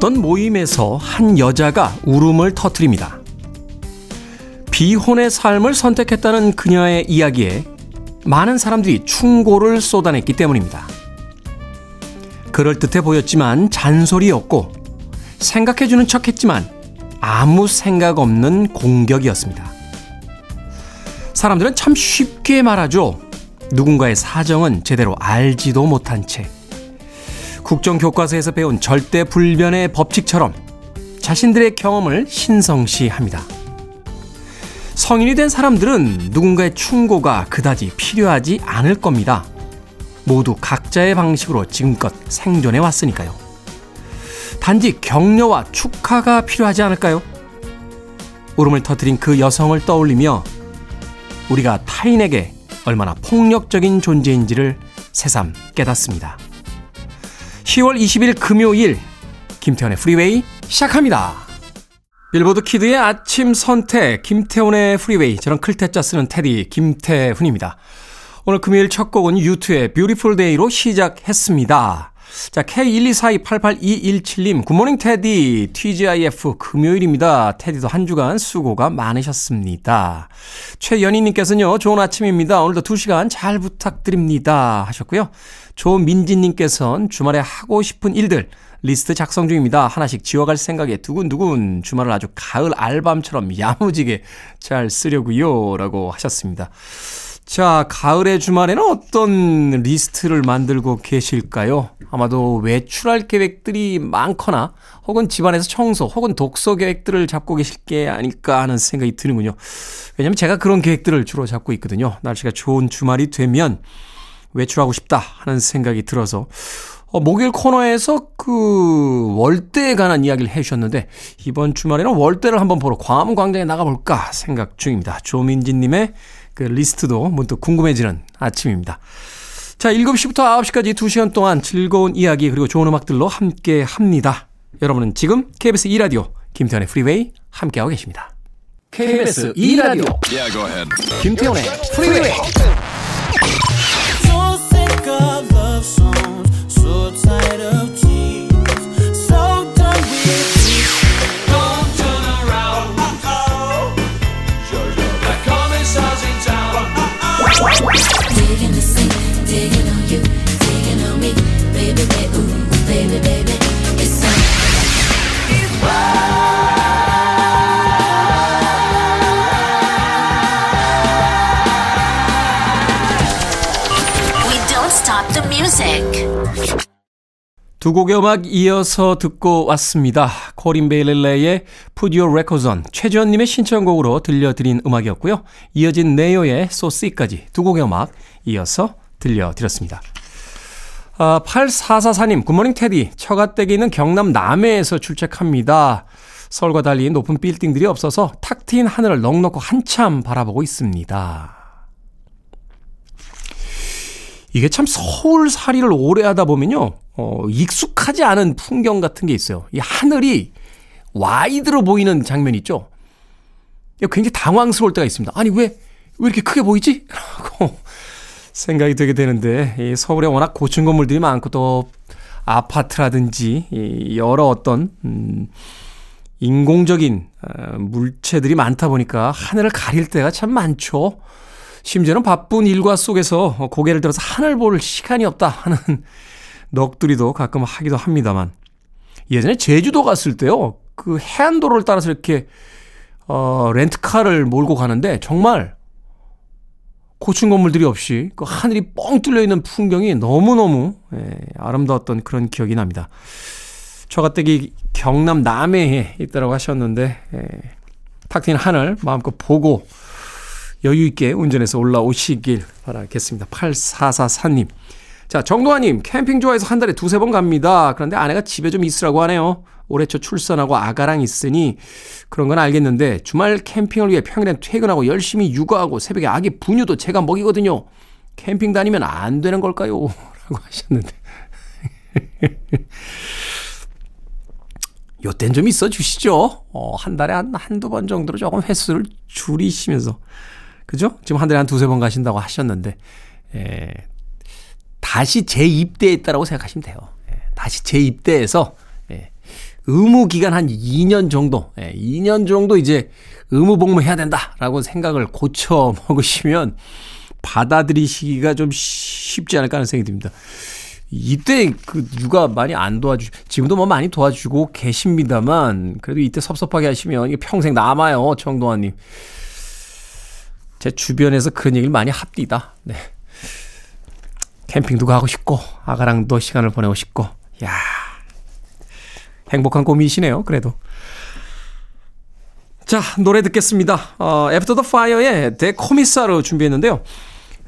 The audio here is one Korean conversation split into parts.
어떤 모임에서 한 여자가 울음을 터뜨립니다. 비혼의 삶을 선택했다는 그녀의 이야기에 많은 사람들이 충고를 쏟아냈기 때문입니다. 그럴듯해 보였지만 잔소리였고 생각해주는 척 했지만 아무 생각 없는 공격이었습니다. 사람들은 참 쉽게 말하죠. 누군가의 사정은 제대로 알지도 못한 채. 국정 교과서에서 배운 절대 불변의 법칙처럼 자신들의 경험을 신성시합니다. 성인이 된 사람들은 누군가의 충고가 그다지 필요하지 않을 겁니다. 모두 각자의 방식으로 지금껏 생존해 왔으니까요. 단지 격려와 축하가 필요하지 않을까요? 울음을 터뜨린 그 여성을 떠올리며 우리가 타인에게 얼마나 폭력적인 존재인지를 새삼 깨닫습니다. 10월 20일 금요일 김태훈의 프리웨이 시작합니다. 빌보드 kid의 아침 선택 김태훈의 프리웨이 저는 클 태 자 쓰는 테디 김태훈입니다. 오늘 금요일 첫 곡은 U2의 Beautiful Day로 시작했습니다. 자, K124288217님, good morning 테디, TGIF 금요일입니다. 테디도 한 주간 수고가 많으셨습니다. 최연희님께서는요, 좋은 아침입니다. 오늘도 2시간 잘 부탁드립니다. 하셨고요. 조민지님께서는 주말에 하고 싶은 일들, 리스트 작성 중입니다. 하나씩 지워갈 생각에 두근두근 주말을 아주 가을 알밤처럼 야무지게 잘 쓰려고요. 라고 하셨습니다. 자, 가을의 주말에는 어떤 리스트를 만들고 계실까요? 아마도 외출할 계획들이 많거나 혹은 집안에서 청소 혹은 독서 계획들을 잡고 계실 게 아닐까 하는 생각이 드는군요. 왜냐면 제가 그런 계획들을 주로 잡고 있거든요. 날씨가 좋은 주말이 되면 외출하고 싶다 하는 생각이 들어서 어, 목요일 코너에서 그 월대에 관한 이야기를 해주셨는데 이번 주말에는 월대를 한번 보러 광화문 광장에 나가볼까 생각 중입니다. 조민진님의 그 리스트도 문득 궁금해지는 아침입니다. 자, 7시부터 9시까지 2시간 동안 즐거운 이야기 그리고 좋은 음악들로 함께 합니다. 여러분은 지금 KBS 2라디오 김태훈의 프리웨이 함께하고 계십니다. KBS 2라디오 yeah, 김태현의 프리웨이 두 곡의 음악 이어서 듣고 왔습니다. 코린 베일렐레의 Put Your Records On 최지원님의 신청곡으로 들려드린 음악이었고요. 이어진 네요의 So Sick까지 두 곡의 음악 이어서 들려드렸습니다. 아, 8444님 굿모닝 테디 처가댁에 있는 경남 남해에서 출첵합니다. 서울과 달리 높은 빌딩들이 없어서 탁 트인 하늘을 넉넉히 한참 바라보고 있습니다. 이게 참 서울 살이를 오래 하다 보면요. 어, 익숙하지 않은 풍경 같은 게 있어요. 이 하늘이 와이드로 보이는 장면 있죠? 굉장히 당황스러울 때가 있습니다. 아니, 왜, 왜 이렇게 크게 보이지? 라고 생각이 되게 되는데, 이 서울에 워낙 고층 건물들이 많고 또 아파트라든지 이 여러 어떤, 음, 인공적인 어, 물체들이 많다 보니까 하늘을 가릴 때가 참 많죠. 심지어는 바쁜 일과 속에서 고개를 들어서 하늘 볼 시간이 없다 하는 넋두리도 가끔 하기도 합니다만 예전에 제주도 갔을 때요. 그 해안도로를 따라서 이렇게 어 렌트카를 몰고 가는데 정말 고층 건물들이 없이 그 하늘이 뻥 뚫려 있는 풍경이 너무너무 예, 아름다웠던 그런 기억이 납니다. 저가댁이 경남 남해에 있다고 하셨는데 예, 탁 트인 하늘 마음껏 보고 여유 있게 운전해서 올라오시길 바라겠습니다. 8444님. 자, 정동아님, 캠핑 좋아해서 한 달에 두세 번 갑니다. 그런데 아내가 집에 좀 있으라고 하네요. 올해 초 출산하고 아가랑 있으니 그런 건 알겠는데 주말 캠핑을 위해 평일엔 퇴근하고 열심히 육아하고 새벽에 아기 분유도 제가 먹이거든요. 캠핑 다니면 안 되는 걸까요? 라고 하셨는데. 요땐 좀 있어 주시죠. 어, 한 달에 한, 한두 번 정도로 조금 횟수를 줄이시면서. 그죠? 지금 한 달에 한 두세 번 가신다고 하셨는데, 에, 다시 재입대했다라고 생각하시면 돼요. 예, 다시 재입대해서 예, 의무 기간 한 2년 정도, 예, 2년 정도 이제 의무 복무해야 된다라고 생각을 고쳐 먹으시면 받아들이시기가 좀 쉽지 않을까 하는 생각이 듭니다. 이때 그 육아 많이 안 도와주, 지금도 뭐 많이 도와주고 계십니다만, 그래도 이때 섭섭하게 하시면 평생 남아요, 정동환님. 제 주변에서 그런 얘기를 많이 합니다. 네. 캠핑도 가고 싶고, 아가랑도 시간을 보내고 싶고, 야 행복한 꿈이시네요, 그래도. 자, 노래 듣겠습니다. 어, After the Fire의 The Commissar로 준비했는데요.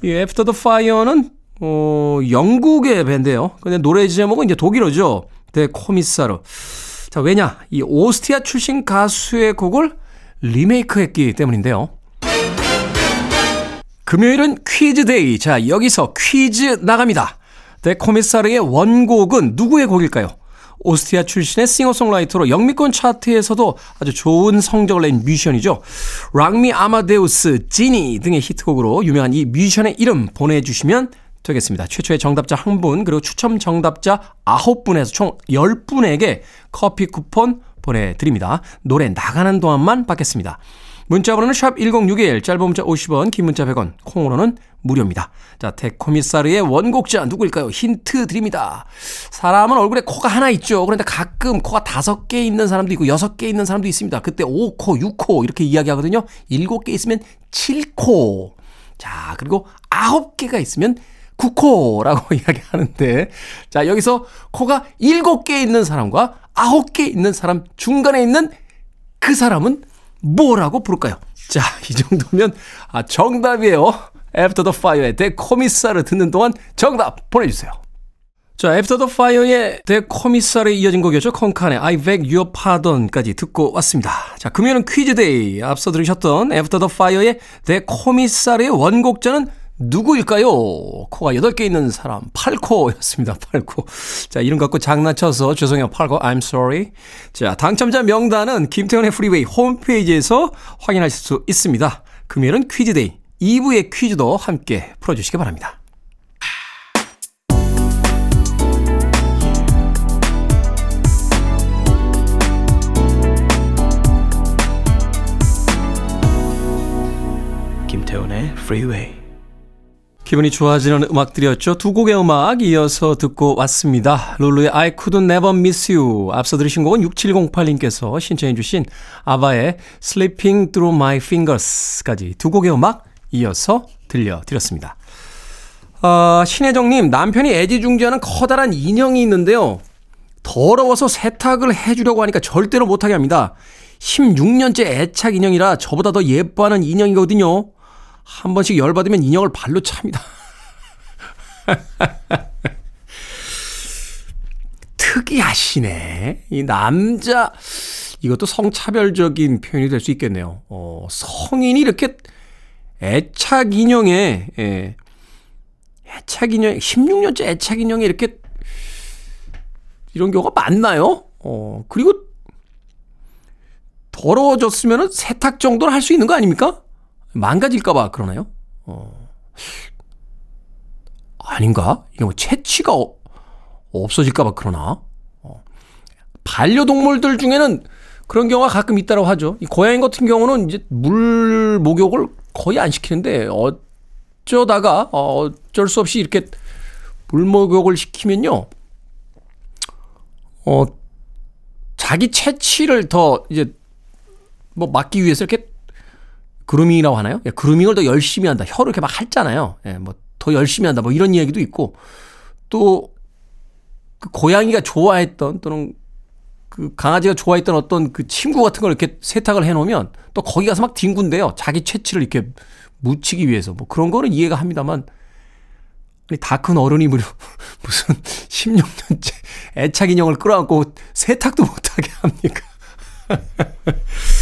이 After the Fire는 어, 영국의 밴드예요. 근데 노래 제목은 이제 독일어죠. Der Kommissar. 자, 왜냐? 이 오스트리아 출신 가수의 곡을 리메이크했기 때문인데요. 금요일은 퀴즈 day. 자, 여기서 퀴즈 나갑니다. Der Kommissar의 원곡은 누구의 곡일까요? 오스트리아 출신의 싱어송라이터로 영미권 차트에서도 아주 좋은 성적을 낸 뮤지션이죠. 랑미 아마데우스, 지니 등의 히트곡으로 유명한 이 뮤지션의 이름 보내주시면 되겠습니다. 최초의 정답자 1분 그리고 추첨 정답자 9분에서 총 10분에게 커피 쿠폰 보내드립니다. 노래 나가는 동안만 받겠습니다. 문자 번호는 샵 1061, 짧은 문자 50원, 긴 문자 100원, 콩으로는 무료입니다. 자, 데코미사르의 원곡자 누구일까요? 힌트 드립니다. 사람은 얼굴에 코가 하나 있죠. 그런데 가끔 코가 다섯 개 있는 사람도 있고 여섯 개 있는 사람도 있습니다. 그때 5코, 6코 이렇게 이야기하거든요. 7개 있으면 7코. 자, 그리고 9개가 있으면 9코라고 이야기하는데 자, 여기서 코가 7개 있는 사람과 9개 있는 사람 중간에 있는 그 사람은 뭐라고 부를까요? 자, 이 정도면 아, 정답이에요. After the Fire의 대코미사를 듣는 동안 정답 보내주세요. 자, After the Fire의 대코미사에 이어진 곡이었죠. 컨칸의 I beg your pardon까지 듣고 왔습니다. 자, 금요일은 퀴즈 day. 앞서 들으셨던 After the Fire의 Der Kommissar의 원곡자는 누구일까요? 코가 8개 있는 사람, 8코였습니다. 8코. 자, 이름 갖고 장난쳐서 죄송해요. 8코, I'm sorry. 자, 당첨자 명단은 김태훈의 프리웨이 홈페이지에서 확인하실 수 있습니다. 금요일은 퀴즈 day. 2부의 퀴즈도 함께 풀어주시기 바랍니다. 김태훈의 프리웨이 기분이 좋아지는 음악들이었죠. 두 곡의 음악 이어서 듣고 왔습니다. 룰루의 I Couldn't Never Miss You. 앞서 들으신 곡은 6708님께서 신청해 주신 아바의 Slipping Through My Fingers까지 두 곡의 음악 이어서 들려드렸습니다. 어, 신혜정님, 남편이 애지중지하는 커다란 인형이 있는데요. 더러워서 세탁을 해주려고 하니까 절대로 못하게 합니다. 16년째 애착 인형이라 저보다 더 예뻐하는 인형이거든요. 한 번씩 열받으면 인형을 발로 찹니다. 특이하시네. 이 남자, 이것도 성차별적인 표현이 될 수 있겠네요. 어, 성인이 이렇게 애착 인형에, 예, 애착 인형, 16년째 애착 인형에 이렇게, 이런 경우가 많나요? 어, 그리고 더러워졌으면 세탁 정도는 할 수 있는 거 아닙니까? 망가질까봐 그러나요? 어, 아닌가? 이게 뭐 채취가 어, 없어질까봐 그러나? 어, 반려동물들 중에는 그런 경우가 가끔 있다고 하죠. 이 고양이 같은 경우는 이제 물 목욕을 거의 안 시키는데 어쩌다가 어, 어쩔 수 없이 이렇게 물 목욕을 시키면요. 어, 자기 채취를 더 이제 뭐 막기 위해서 이렇게 그루밍이라고 하나요? 예, 그루밍을 더 열심히 한다. 혀를 이렇게 막 핥잖아요. 예, 뭐 더 열심히 한다. 뭐 이런 이야기도 있고 또 그 고양이가 좋아했던 또는 그 강아지가 좋아했던 어떤 그 침구 같은 걸 이렇게 세탁을 해놓으면 또 거기 가서 막 뒹군대요. 자기 채취를 이렇게 묻히기 위해서. 뭐 그런 거는 이해가 합니다만 아니 다 큰 어른이 무슨 16년째 애착 인형을 끌어안고 세탁도 못하게 합니까?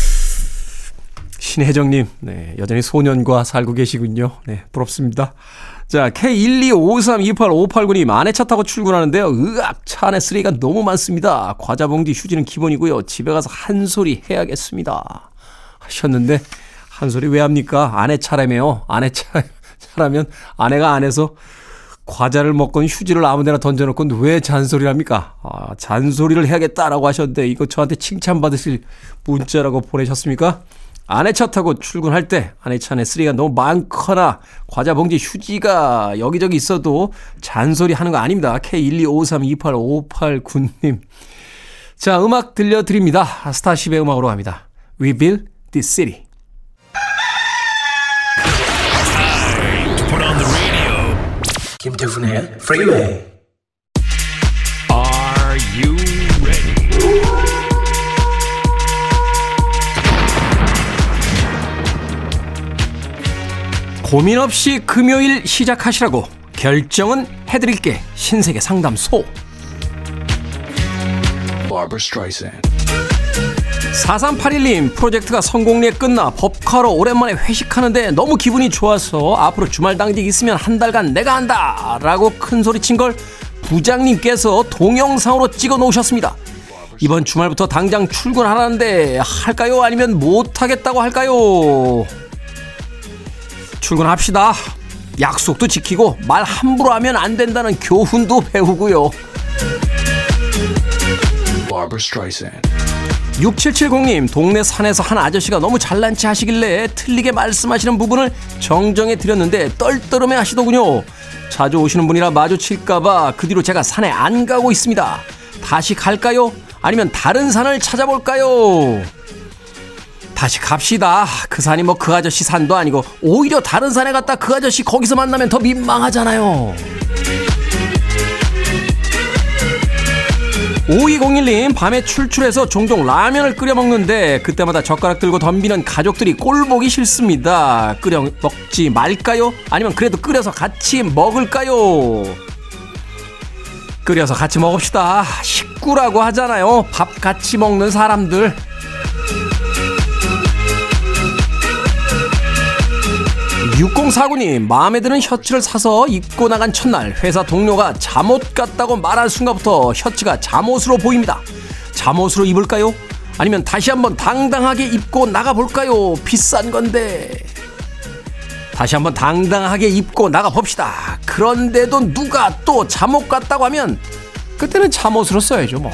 신혜정님, 네, 여전히 소년과 살고 계시군요. 네, 부럽습니다. 자, K125328589님, 아내 차 타고 출근하는데요. 으악, 차 안에 쓰레기가 너무 많습니다. 과자 봉지, 휴지는 기본이고요. 집에 가서 한 소리 해야겠습니다. 하셨는데, 한 소리 왜 합니까? 아내 차라며요. 아내 차, 차라면 아내가 안에서 과자를 먹건 휴지를 아무데나 던져놓고 왜 잔소리를 합니까? 아, 잔소리를 해야겠다라고 하셨는데 이거 저한테 칭찬받으실 문자라고 보내셨습니까? 아내 차 타고 출근할 때 아내 차 안에 쓰레기가 너무 많거나 과자 봉지 휴지가 여기저기 있어도 잔소리 하는 거 아닙니다. K125328589님. 자, 음악 들려드립니다. 스타쉽의 음악으로 갑니다. We build this city. 김태훈의 Freeway. Are 고민 없이 금요일 시작하시라고 결정은 해드릴게. 신세계 상담소. Barbara Streisand. 4381님 프로젝트가 성공리에 끝나 법카로 오랜만에 회식하는데 너무 기분이 좋아서 앞으로 주말 당직 있으면 한 달간 내가 한다 라고 큰소리친 걸 부장님께서 동영상으로 찍어 놓으셨습니다. 이번 주말부터 당장 출근하라는데 할까요? 아니면 못하겠다고 할까요 출근합시다 약속도 지키고 말 함부로 하면 안 된다는 교훈도 배우고요 Barbara Streisand. 6770님, 동네 산에서 한 아저씨가 너무 잘난 체 하시길래 틀리게 말씀하시는 부분을 정정해 드렸는데 떨떠름해 하시더군요. 자주 오시는 분이라 마주칠까봐 그 뒤로 제가 산에 안 가고 있습니다. 다시 갈까요? 아니면 다른 산을 찾아볼까요? 다시 갑시다. 그 산이 뭐 그 아저씨 산도 아니고 오히려 다른 산에 갔다 그 아저씨 거기서 만나면 더 민망하잖아요. 5201님 밤에 출출해서 종종 라면을 끓여 먹는데 그때마다 젓가락 들고 덤비는 가족들이 꼴 보기 싫습니다. 끓여 먹지 말까요? 아니면 그래도 끓여서 같이 먹을까요? 끓여서 같이 먹읍시다. 식구라고 하잖아요. 밥 같이 먹는 사람들. 6049님 마음에 드는 셔츠를 사서 입고 나간 첫날 회사 동료가 잠옷 같다고 말한 순간부터 셔츠가 잠옷으로 보입니다 잠옷으로 입을까요? 아니면 다시 한번 당당하게 입고 나가볼까요? 비싼 건데 다시 한번 당당하게 입고 나가봅시다 그런데도 누가 또 잠옷 같다고 하면 그때는 잠옷으로 써야죠 뭐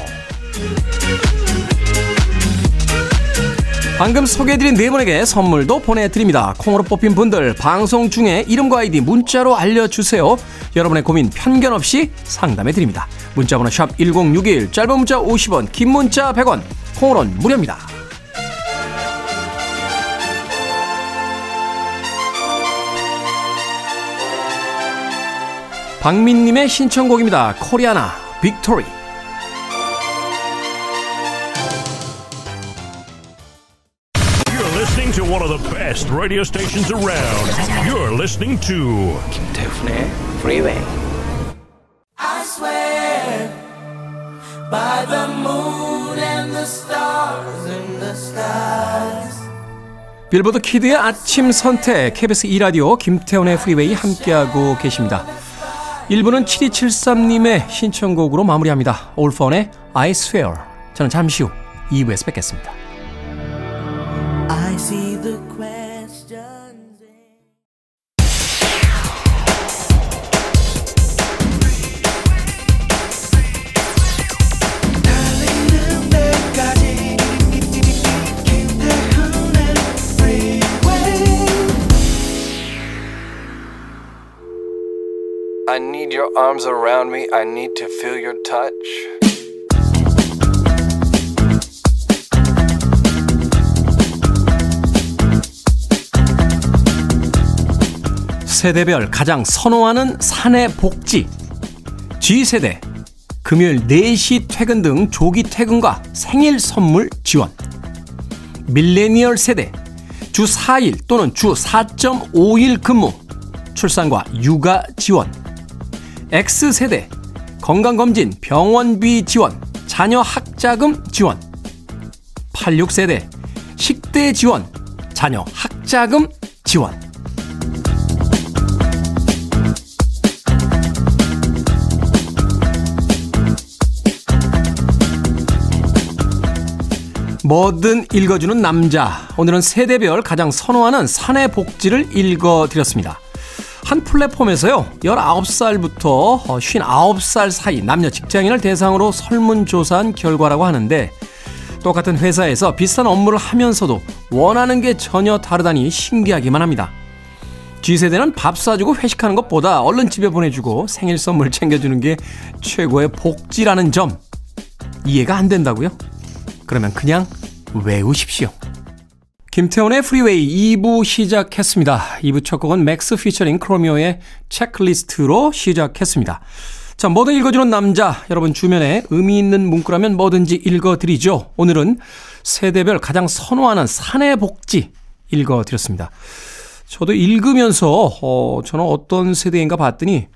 방금 소개해드린 네 분에게 선물도 보내드립니다. 콩으로 뽑힌 분들 방송 중에 이름과 아이디 문자로 알려주세요. 여러분의 고민 편견 없이 상담해드립니다. 문자번호 샵 1061 짧은 문자 50원 긴 문자 100원 콩으로는 무료입니다. 박민님의 신청곡입니다. 코리아나 Victory best radio stations around. You're listening to 김태훈의 Freeway. I swear by the moon and the stars in the skies. 빌보드 kid의 아침 선택 KBS 2 라디오 김태훈의 프리웨이 함께하고 계십니다. 1부는 7273님의 신청곡으로 마무리합니다. All-4-One의 I swear. 저는 잠시 후 2부에서 뵙겠습니다. I see the your arms around me. I need to feel your touch. 세대별 가장 선호하는 사내 복지. G세대. 금요일 4시 퇴근 등 조기 퇴근과 생일 선물 지원. 밀레니얼 세대. 주 4일 또는 주 4.5일 근무. 출산과 육아 지원. X세대. 건강검진, 병원비 지원, 자녀 학자금 지원. 86세대. 식대 지원, 자녀 학자금 지원. 뭐든 읽어주는 남자. 오늘은 세대별 가장 선호하는 사내 복지를 읽어드렸습니다. 한 플랫폼에서요, 19살부터 59살 사이 남녀 직장인을 대상으로 설문조사한 결과라고 하는데, 똑같은 회사에서 비슷한 업무를 하면서도 원하는 게 전혀 다르다니 신기하기만 합니다. G세대는 밥 사주고 회식하는 것보다 얼른 집에 보내주고 생일 선물 챙겨주는 게 최고의 복지라는 점 이해가 안 된다고요? 그러면 그냥 외우십시오. 김태훈의 프리웨이 2부 시작했습니다. 2부 첫 곡은 MAX featuring Chromeo의 Checklist로 시작했습니다. 자, 뭐든 읽어주는 남자. 여러분 주변에 의미 있는 문구라면 뭐든지 읽어드리죠. 오늘은 세대별 가장 선호하는 사내 복지 읽어드렸습니다. 저도 읽으면서, 어, 저는 어떤 세대인가 봤더니,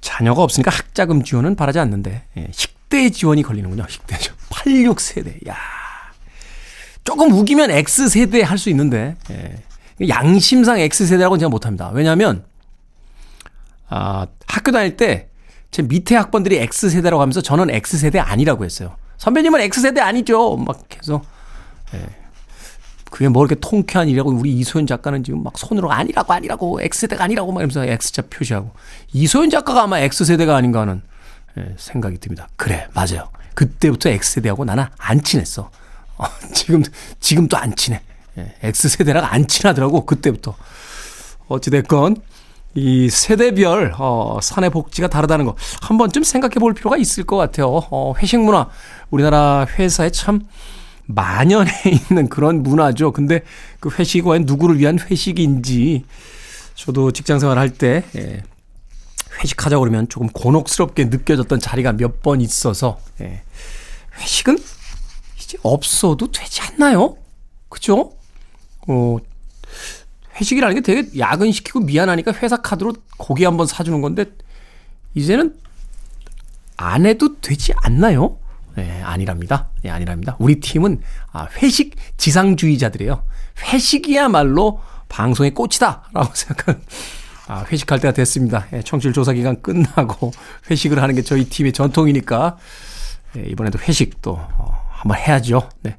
자녀가 없으니까 학자금 지원은 바라지 않는데, 예, 식대 지원이 걸리는군요. 식대 지원. 86세대. 야 조금 우기면 X세대 할 수 있는데, 예. 양심상 X세대라고는 제가 못합니다. 왜냐하면, 아, 학교 다닐 때, 제 밑에 학번들이 X세대라고 하면서 저는 X세대 아니라고 했어요. 선배님은 X세대 아니죠. 막 해서, 예. 그게 뭐 이렇게 통쾌한 일이라고 우리 이소연 작가는 지금 막 손으로 아니라고 아니라고 X세대가 아니라고 막 이러면서 X자 표시하고. 이소연 작가가 아마 X세대가 아닌가 하는 예, 생각이 듭니다. 그래, 맞아요. 그때부터 X세대하고 나는 안 친했어. 어, 지금, 지금도 안 친해. 예, X세대랑 안 친하더라고, 그때부터. 어찌됐건, 이 세대별, 어, 사내 복지가 다르다는 거, 한 번쯤 생각해 볼 필요가 있을 것 같아요. 어, 회식 문화, 우리나라 회사에 참 만연해 있는 그런 문화죠. 근데 그 회식이 과연 누구를 위한 회식인지, 저도 직장 생활 할 때, 예, 회식하자고 그러면 조금 곤혹스럽게 느껴졌던 자리가 몇 번 있어서, 예, 회식은 이제 없어도 되지 않나요? 그죠? 어, 회식이라는 게 되게 야근시키고 미안하니까 회사 카드로 고기 한번 사주는 건데, 이제는 안 해도 되지 않나요? 네, 아니랍니다. 네, 아니랍니다. 우리 팀은 아, 회식 지상주의자들이에요. 회식이야말로 방송의 꽃이다! 라고 생각하는, 아, 회식할 때가 됐습니다. 예, 청취율 조사 기간 끝나고 회식을 하는 게 저희 팀의 전통이니까, 예, 이번에도 회식 또, 어, 한번 해야죠. 네.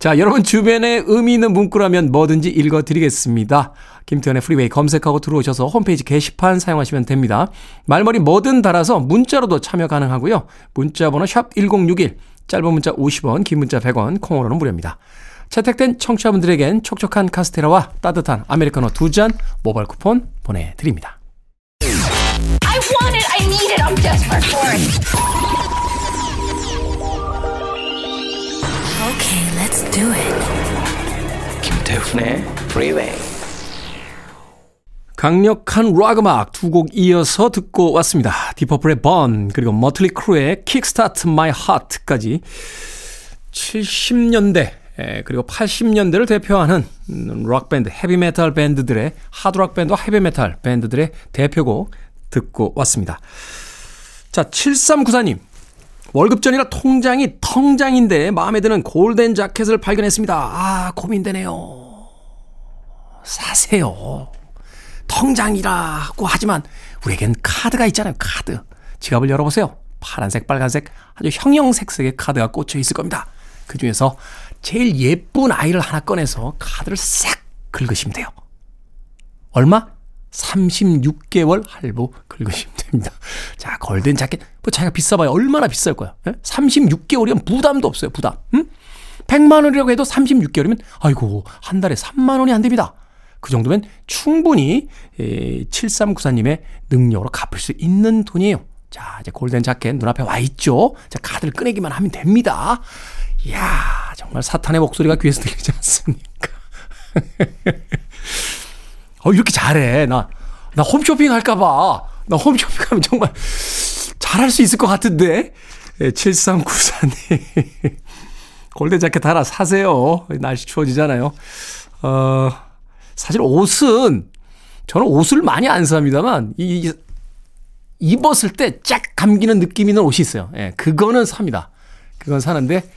자, 여러분 주변에 의미 있는 문구라면 뭐든지 읽어 드리겠습니다. 김태훈의 프리웨이 검색하고 들어오셔서 홈페이지 게시판 사용하시면 됩니다. 말머리 뭐든 달아서 문자로도 참여 가능하고요. 문자 번호 샵 1061, 짧은 문자 50원, 긴 문자 100원, 콩으로는 무료입니다. 채택된 청취자분들에겐 촉촉한 카스테라와 따뜻한 아메리카노 두 잔 모바일 쿠폰 보내드립니다. Do it. 김태훈의 Freeway. 강력한 락 음악 두 곡 이어서 듣고 왔습니다. 디퍼플의 번 그리고 머틀리 크루의 Kickstart My Heart까지 70년대 그리고 80년대를 대표하는 락 밴드, 헤비 메탈 밴드들의 하드락 밴드와 헤비 메탈 밴드들의 대표곡 듣고 왔습니다. 자, 7394님. 월급 전이라 통장이 텅장인데 마음에 드는 골덴 자켓을 발견했습니다. 아, 고민되네요. 사세요. 통장이라고 하지만 우리에겐 카드가 있잖아요. 카드. 지갑을 열어보세요. 파란색, 빨간색 아주 형형색색의 카드가 꽂혀 있을 겁니다. 그 중에서 제일 예쁜 아이를 하나 꺼내서 카드를 싹 긁으시면 돼요. 얼마? 36개월 할부 긁으시면 됩니다. 자, 골든 자켓. 뭐 자기가 비싸봐야 얼마나 비쌀 거야. 예? 36개월이면 부담도 없어요, 부담. 응? 100만 원이라고 해도 36개월이면 아이고, 한 달에 3만 원이 안 됩니다. 그 정도면 충분히 7394님의 능력으로 갚을 수 있는 돈이에요. 자, 이제 골든 자켓 눈앞에 와 있죠. 자, 카드를 꺼내기만 하면 됩니다. 이야, 정말 사탄의 목소리가 귀에서 들리지 않습니까? 어, 이렇게 잘해. 나, 나 홈쇼핑 할까봐. 나 홈쇼핑 하면 정말 잘할 수 있을 것 같은데. 7394님. 골든 자켓 하나 사세요. 날씨 추워지잖아요. 어, 사실 옷은, 저는 옷을 많이 안 삽니다만, 이, 입었을 때 쫙 감기는 느낌 있는 옷이 있어요. 예, 그거는 삽니다. 그건 사는데, 쫙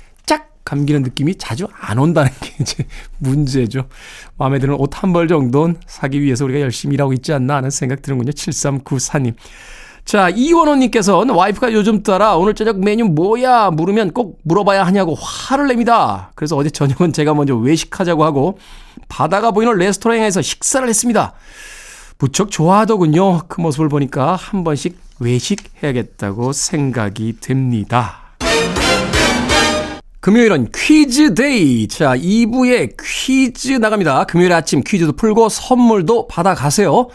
감기는 느낌이 자주 안 온다는 게 이제 문제죠. 마음에 드는 옷 한 벌 정도는 사기 위해서 우리가 열심히 일하고 있지 않나 하는 생각 드는군요. 7394님. 자, 이원호님께서는 와이프가 요즘 따라 오늘 저녁 메뉴 뭐야? 물으면 꼭 물어봐야 하냐고 화를 냅니다. 그래서 어제 저녁은 제가 먼저 외식하자고 하고 바다가 보이는 레스토랑에서 식사를 했습니다. 무척 좋아하더군요. 그 모습을 보니까 한 번씩 외식해야겠다고 생각이 됩니다. 금요일은 퀴즈 day. 자, 2부에 퀴즈 나갑니다. 금요일 아침 퀴즈도 풀고 선물도 받아가세요.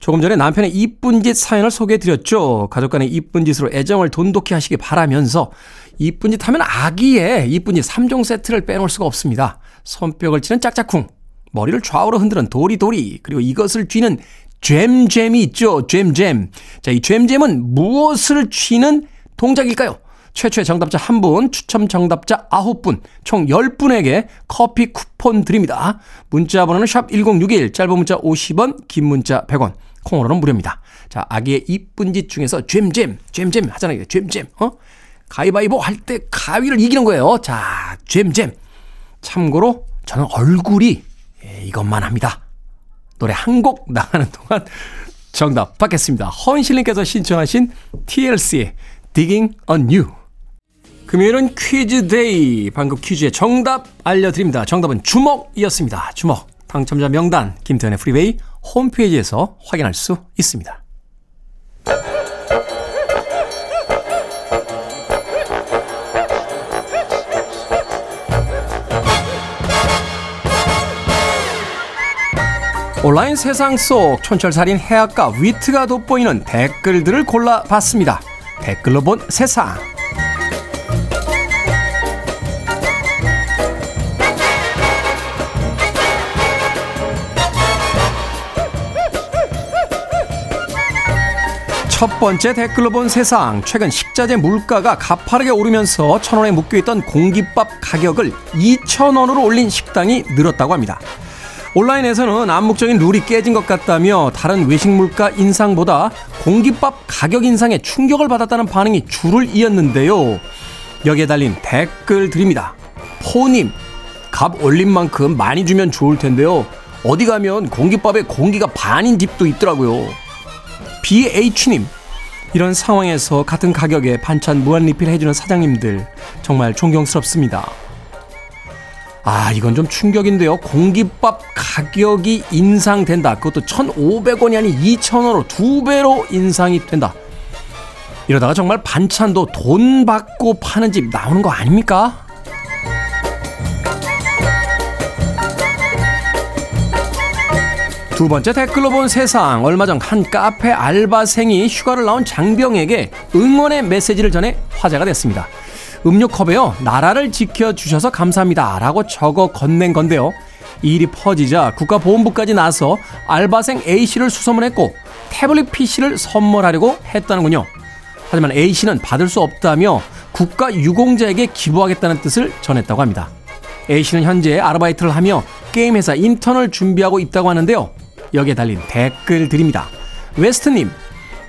조금 전에 남편의 이쁜 짓 사연을 소개해 드렸죠. 가족 간의 이쁜 짓으로 애정을 돈독히 하시기 바라면서 이쁜 짓 하면 아기의 이쁜 짓 3종 세트를 빼놓을 수가 없습니다. 손뼉을 치는 짝짝쿵, 머리를 좌우로 흔드는 도리도리, 그리고 이것을 쥐는 잼잼이 있죠. 잼잼. 자, 이 잼잼은 무엇을 쥐는 동작일까요? 최초의 정답자 1분, 추첨 정답자 9분, 총 10분에게 커피 쿠폰 드립니다. 문자 번호는 샵 1061, 짧은 문자 50원, 긴 문자 100원, 콩으로는 무료입니다. 자, 아기의 이쁜 짓 중에서 잼잼, 잼잼 하잖아요. 잼잼, 어? 가위바위보 할 때 가위를 이기는 거예요. 자, 잼잼. 참고로 저는 얼굴이 예, 이것만 합니다. 노래 한 곡 나가는 동안 정답 받겠습니다. 허인실님께서 신청하신 TLC의 Digging on You. 금요일은 퀴즈 day. 방금 퀴즈의 정답 알려드립니다. 정답은 주먹이었습니다. 주먹. 당첨자 명단 김태현의 프리웨이 홈페이지에서 확인할 수 있습니다. 온라인 세상 속 촌철살인 해악과 위트가 돋보이는 댓글들을 골라봤습니다. 댓글로 본 세상. 첫 번째 댓글로 본 세상. 최근 식자재 물가가 가파르게 오르면서 천 원에 묶여있던 공깃밥 가격을 2천 원으로 올린 식당이 늘었다고 합니다. 온라인에서는 암묵적인 룰이 깨진 것 같다며 다른 외식 물가 인상보다 공깃밥 가격 인상에 충격을 받았다는 반응이 줄을 이었는데요. 여기에 달린 댓글 드립니다. 포님, 값 올린 만큼 많이 주면 좋을 텐데요. 어디 가면 공깃밥에 공기가 반인 집도 있더라고요. BH님, 이런 상황에서 같은 가격에 반찬 무한 리필 해주는 사장님들 정말 존경스럽습니다. 아, 이건 좀 충격인데요. 공깃밥 가격이 인상된다. 그것도 1,500원이 아닌 2,000원으로 두 배로 인상이 된다. 이러다가 정말 반찬도 돈 받고 파는 집 나오는 거 아닙니까? 두 번째 댓글로 본 세상. 얼마 전 한 카페 알바생이 휴가를 나온 장병에게 응원의 메시지를 전해 화제가 됐습니다. 음료 컵에요. 나라를 지켜주셔서 감사합니다. 라고 적어 건넨 건데요. 이 일이 퍼지자 국가보훈부까지 나서 알바생 A씨를 수소문했고 태블릿 PC를 선물하려고 했다는군요. 하지만 A씨는 받을 수 없다며 국가 유공자에게 기부하겠다는 뜻을 전했다고 합니다. A씨는 현재 아르바이트를 하며 게임 회사 인턴을 준비하고 있다고 하는데요. 여기에 달린 댓글들입니다. 웨스트님,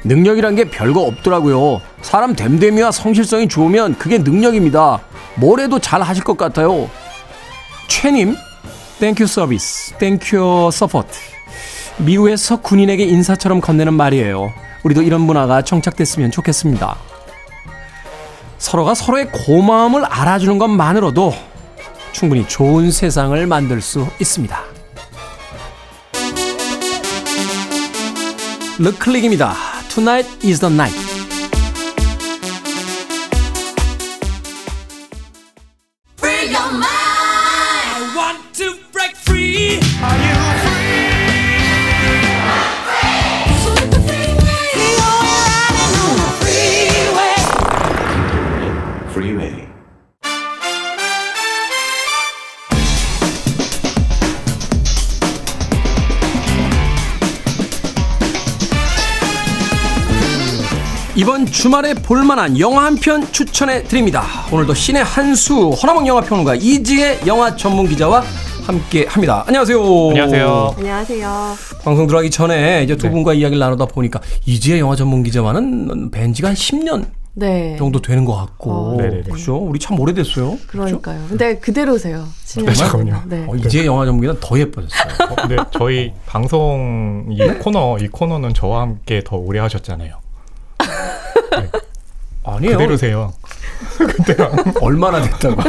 능력이란 게 별거 없더라고요. 사람 됨됨이와 성실성이 좋으면 그게 능력입니다. 뭘 해도 잘 하실 것 같아요. 최님, thank you service, thank you support. 미국에서 군인에게 인사처럼 건네는 말이에요. 우리도 이런 문화가 정착됐으면 좋겠습니다. 서로가 서로의 고마움을 알아주는 것만으로도 충분히 좋은 세상을 만들 수 있습니다. 르클릭입니다. Tonight is the night. 주말에 볼만한 영화 한 편 추천해 드립니다. 오늘도 신의 한수 허나몽 영화평론가 이지혜 영화 전문 기자와 함께 합니다. 안녕하세요. 안녕하세요. 안녕하세요. 방송 들어가기 전에 이제 두 네. 분과 이야기를 나누다 보니까 이지혜 영화 전문 기자와는 뵌 지가 한 10년 네. 정도 되는 것 같고. 어, 네네네. 그죠? 우리 참 오래됐어요. 그죠? 그러니까요. 근데 그대로세요. 네, 잠깐만요. 네. 어, 이지혜 영화 전문 기자는 더 예뻐졌어요. 어, 네, 저희 방송 이 코너 이 코너는 저와 함께 더 오래 하셨잖아요. 아니에요. 그대로세요. 얼마나 됐다고?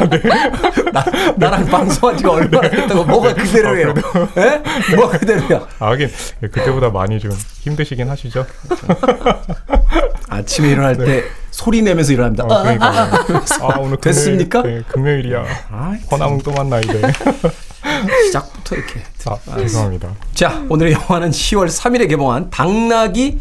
나, 나랑 방송한 지가 얼마나 됐다고? 뭐가 그대로예요? 예? 뭐가 그대로야? 아, 하긴 그때보다 많이 좀 힘드시긴 하시죠? 아침에 일어날 때 소리 내면서 일어납니다. 어, 그러니까. 아, 오늘 됐습니까? 네, 금요일이야. 아이, 허나웅 또 만나 이제. 시작부터 이렇게. 아, 죄송합니다. 자, 오늘의 영화는 10월 3일에 개봉한 당나귀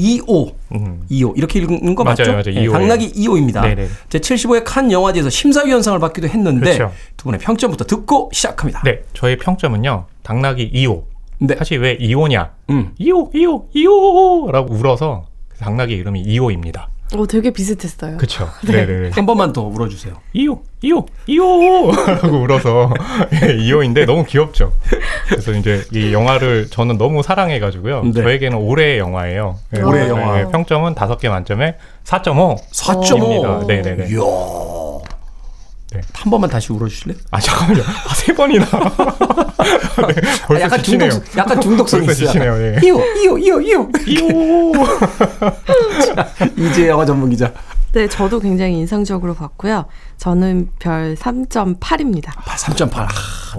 2호. 음. 2호. 이렇게 읽는 거 맞아요, 맞죠? 맞아요. 네, 2호 예요. 당나귀 2호입니다. 네네. 제 75회 칸 영화제에서 심사위원상을 받기도 했는데 그렇죠. 두 분의 평점부터 듣고 시작합니다. 네, 저의 평점은요. 당나귀 2호. 네. 사실 왜 2호냐? 음. 2호, 2호, 2호라고 울어서 당나귀 이름이 2호입니다. 어, 되게 비슷했어요. 그쵸? 네, 네. 한 번만 더 울어주세요. 2호, 2호, 2호! 라고 울어서 2호인데 너무 귀엽죠? 그래서 이제 이 영화를 저는 너무 사랑해가지고요. 네. 저에게는 올해의 영화예요. 네, 올해의 네, 영화. 네, 평점은 5개 만점에 4.5. 4.5. 입니다. 네네네. 이야. 네. 한 번만 다시 울어주실래요? 아, 잠깐만요. 아, 세 번이나. 네, 벌써 아, 약간 지치네요. 중독, 약간 중독성 벌써 있어요. 예. 2호, 2호, 2호, 2호. 2호! 이제 영화 전문 기자. 네, 저도 굉장히 인상적으로 봤고요. 저는 별 3.8입니다. 3.8. 아,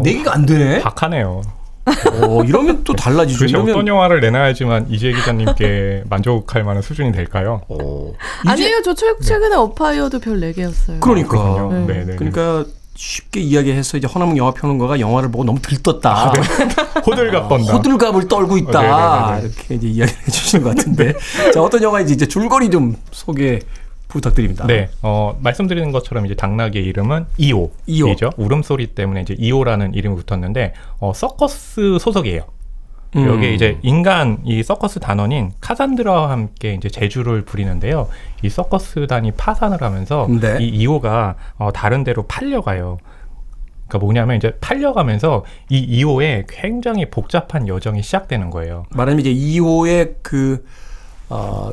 네 개가 안 되네. 박하네요. 어, 이러면 또 달라지죠. 도대체 이러면 어떤 영화를 내놔야지만 이재 기자님께 만족할 만한 수준이 될까요? 어, 이제- 아니에요, 저 최, 최근에 어파이어도 별 4개였어요. 그러니까. 네. 네, 네. 그러니까 쉽게 이야기해서 이제 허남웅 영화 평론가가 영화를 보고 너무 들떴다. 호들갑 떤다. 호들갑을 떨고 있다. 어. 이렇게 이제 이야기를 해주시는 것 같은데. 자, 어떤 영화인지 이제 줄거리 좀 소개 부탁드립니다. 네, 어, 말씀드리는 것처럼 이제 당나귀의 이름은 이오. 이오. 이죠. 울음소리 때문에 이제 이오라는 이름이 붙었는데, 어, 서커스 소속이에요. 음. 여기에 이제 인간 이 서커스 단원인 카산드라와 함께 이제 제주를 부리는데요. 이 서커스단이 파산을 하면서 네. 이 이오가 어, 다른 데로 팔려가요. 그러니까 뭐냐면 이제 팔려가면서 이 이오의 굉장히 복잡한 여정이 시작되는 거예요. 말하자면 이제 2호의 그, 어,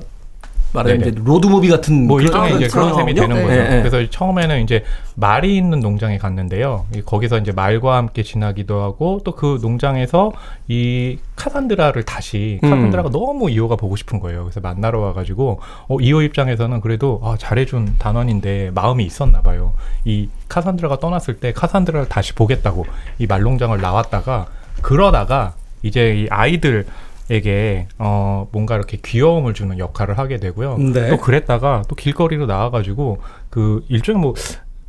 말하자면 네네. 이제 로드무비 같은 뭐 일종의 이제 그런 셈이. 되는 거죠. 네, 네. 그래서 처음에는 이제 말이 있는 농장에 갔는데요. 이 거기서 이제 말과 함께 지내기도 하고 또 그 농장에서 이 카산드라를 다시 음. 카산드라가 너무 이오가 보고 싶은 거예요. 그래서 만나러 와가지고 어, 이오 입장에서는 그래도 아, 잘해준 단원인데 마음이 있었나 봐요. 이 카산드라가 떠났을 때 카산드라를 다시 보겠다고 이 말농장을 나왔다가 그러다가 이제 이 아이들 에게 어 뭔가 이렇게 귀여움을 주는 역할을 하게 되고요. 네. 또 그랬다가 또 길거리로 나와가지고 그 일종의 뭐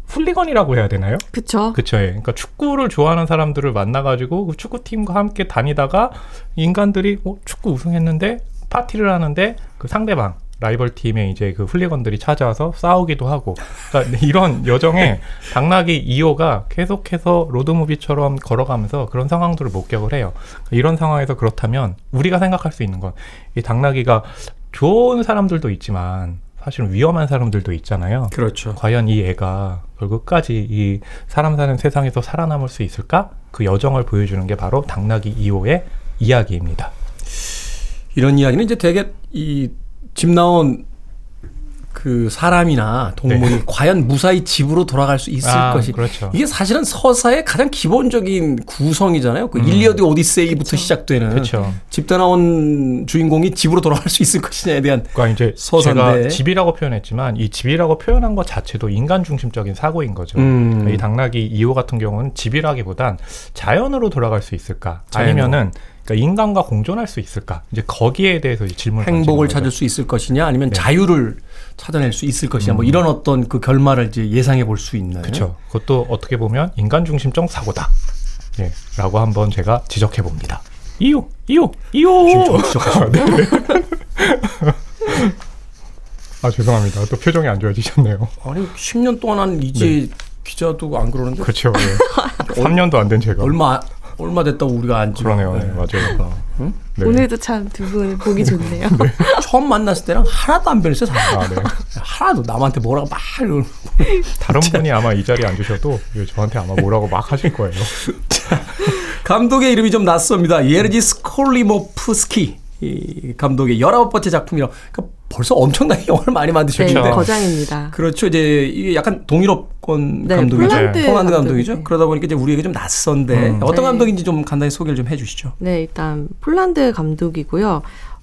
훌리건이라고 해야 되나요? 그쵸? 그쵸. 예. 그러니까 축구를 좋아하는 사람들을 만나가지고 그 축구팀과 함께 다니다가 인간들이 어, 축구 우승했는데 파티를 하는데 그 상대방 라이벌 팀의 이제 그 훌리건들이 찾아와서 싸우기도 하고 그러니까 이런 여정에 당나귀 2호가 계속해서 로드무비처럼 걸어가면서 그런 상황들을 목격을 해요. 이런 상황에서 그렇다면 우리가 생각할 수 있는 건 이 당나귀가 좋은 사람들도 있지만 사실은 위험한 사람들도 있잖아요. 그렇죠. 과연 이 애가 결국까지 이 사람 사는 세상에서 살아남을 수 있을까? 그 여정을 보여주는 게 바로 당나귀 2호의 이야기입니다. 이런 이야기는 이제 되게 이 집 나온 그 사람이나 동물이 네. 과연 무사히 집으로 돌아갈 수 있을 아, 것이 그렇죠. 이게 사실은 서사의 가장 기본적인 구성이잖아요. 그 일리어드 오디세이부터 시작되는 그렇죠. 집 떠나온 주인공이 집으로 돌아갈 수 있을 것이냐에 대한 그러니까 이제 서사인데. 제가 집이라고 표현했지만 이 집이라고 표현한 것 자체도 인간 중심적인 사고인 거죠. 음. 그러니까 이 당나귀 2호 같은 경우는 집이라기보단 자연으로 돌아갈 수 있을까? 자연으로. 아니면은 그러니까 인간과 공존할 수 있을까? 이제 거기에 대해서 질문을 행복을. 찾을 수 있을 것이냐 아니면 네. 자유를 찾아낼 수 있을 것이냐 뭐 이런 어떤 그 결말을 이제 예상해 볼 수 있는 그렇죠. 그것도 어떻게 보면 인간 중심적 사고다. 예, 라고 한번 제가 지적해 봅니다. 이호, 이호, 이호. 지적하시네. 아 죄송합니다. 또 표정이 안 좋아지셨네요. 아니 10년 동안 한 이제 기자도 안 그러는데 네. 그렇죠. 예. 3년도 안 된 제가. 얼마 얼마 됐다고 우리가 안 찍어. 그러네요. 네, 맞아요. 네. 오늘도 참 두 분 보기 좋네요. 처음 만났을 때랑 하나도 안 변했어요. 아, 네. 하나도 남한테 뭐라고 막 이러고. 다른 분이 아마 이 자리에 앉으셔도 예, 저한테 아마 뭐라고 막 하실 거예요. 감독의 이름이 좀 낯섭니다. 예르지 스콜리모프스키 이 감독의 19번째 작품이라 그러니까 벌써 엄청나게 영화를 많이 네, 만드셨는데 거장입니다. 그렇죠. 이제 이게 약간 동유럽권 네, 감독이죠. 폴란드 폴란드 감독이죠. 감독이죠. 그러다 보니까 이제 우리에게 좀 낯선데 음. 어떤 네. 감독인지 좀 간단히 소개를 좀 해주시죠. 네, 일단 폴란드 감독이고요.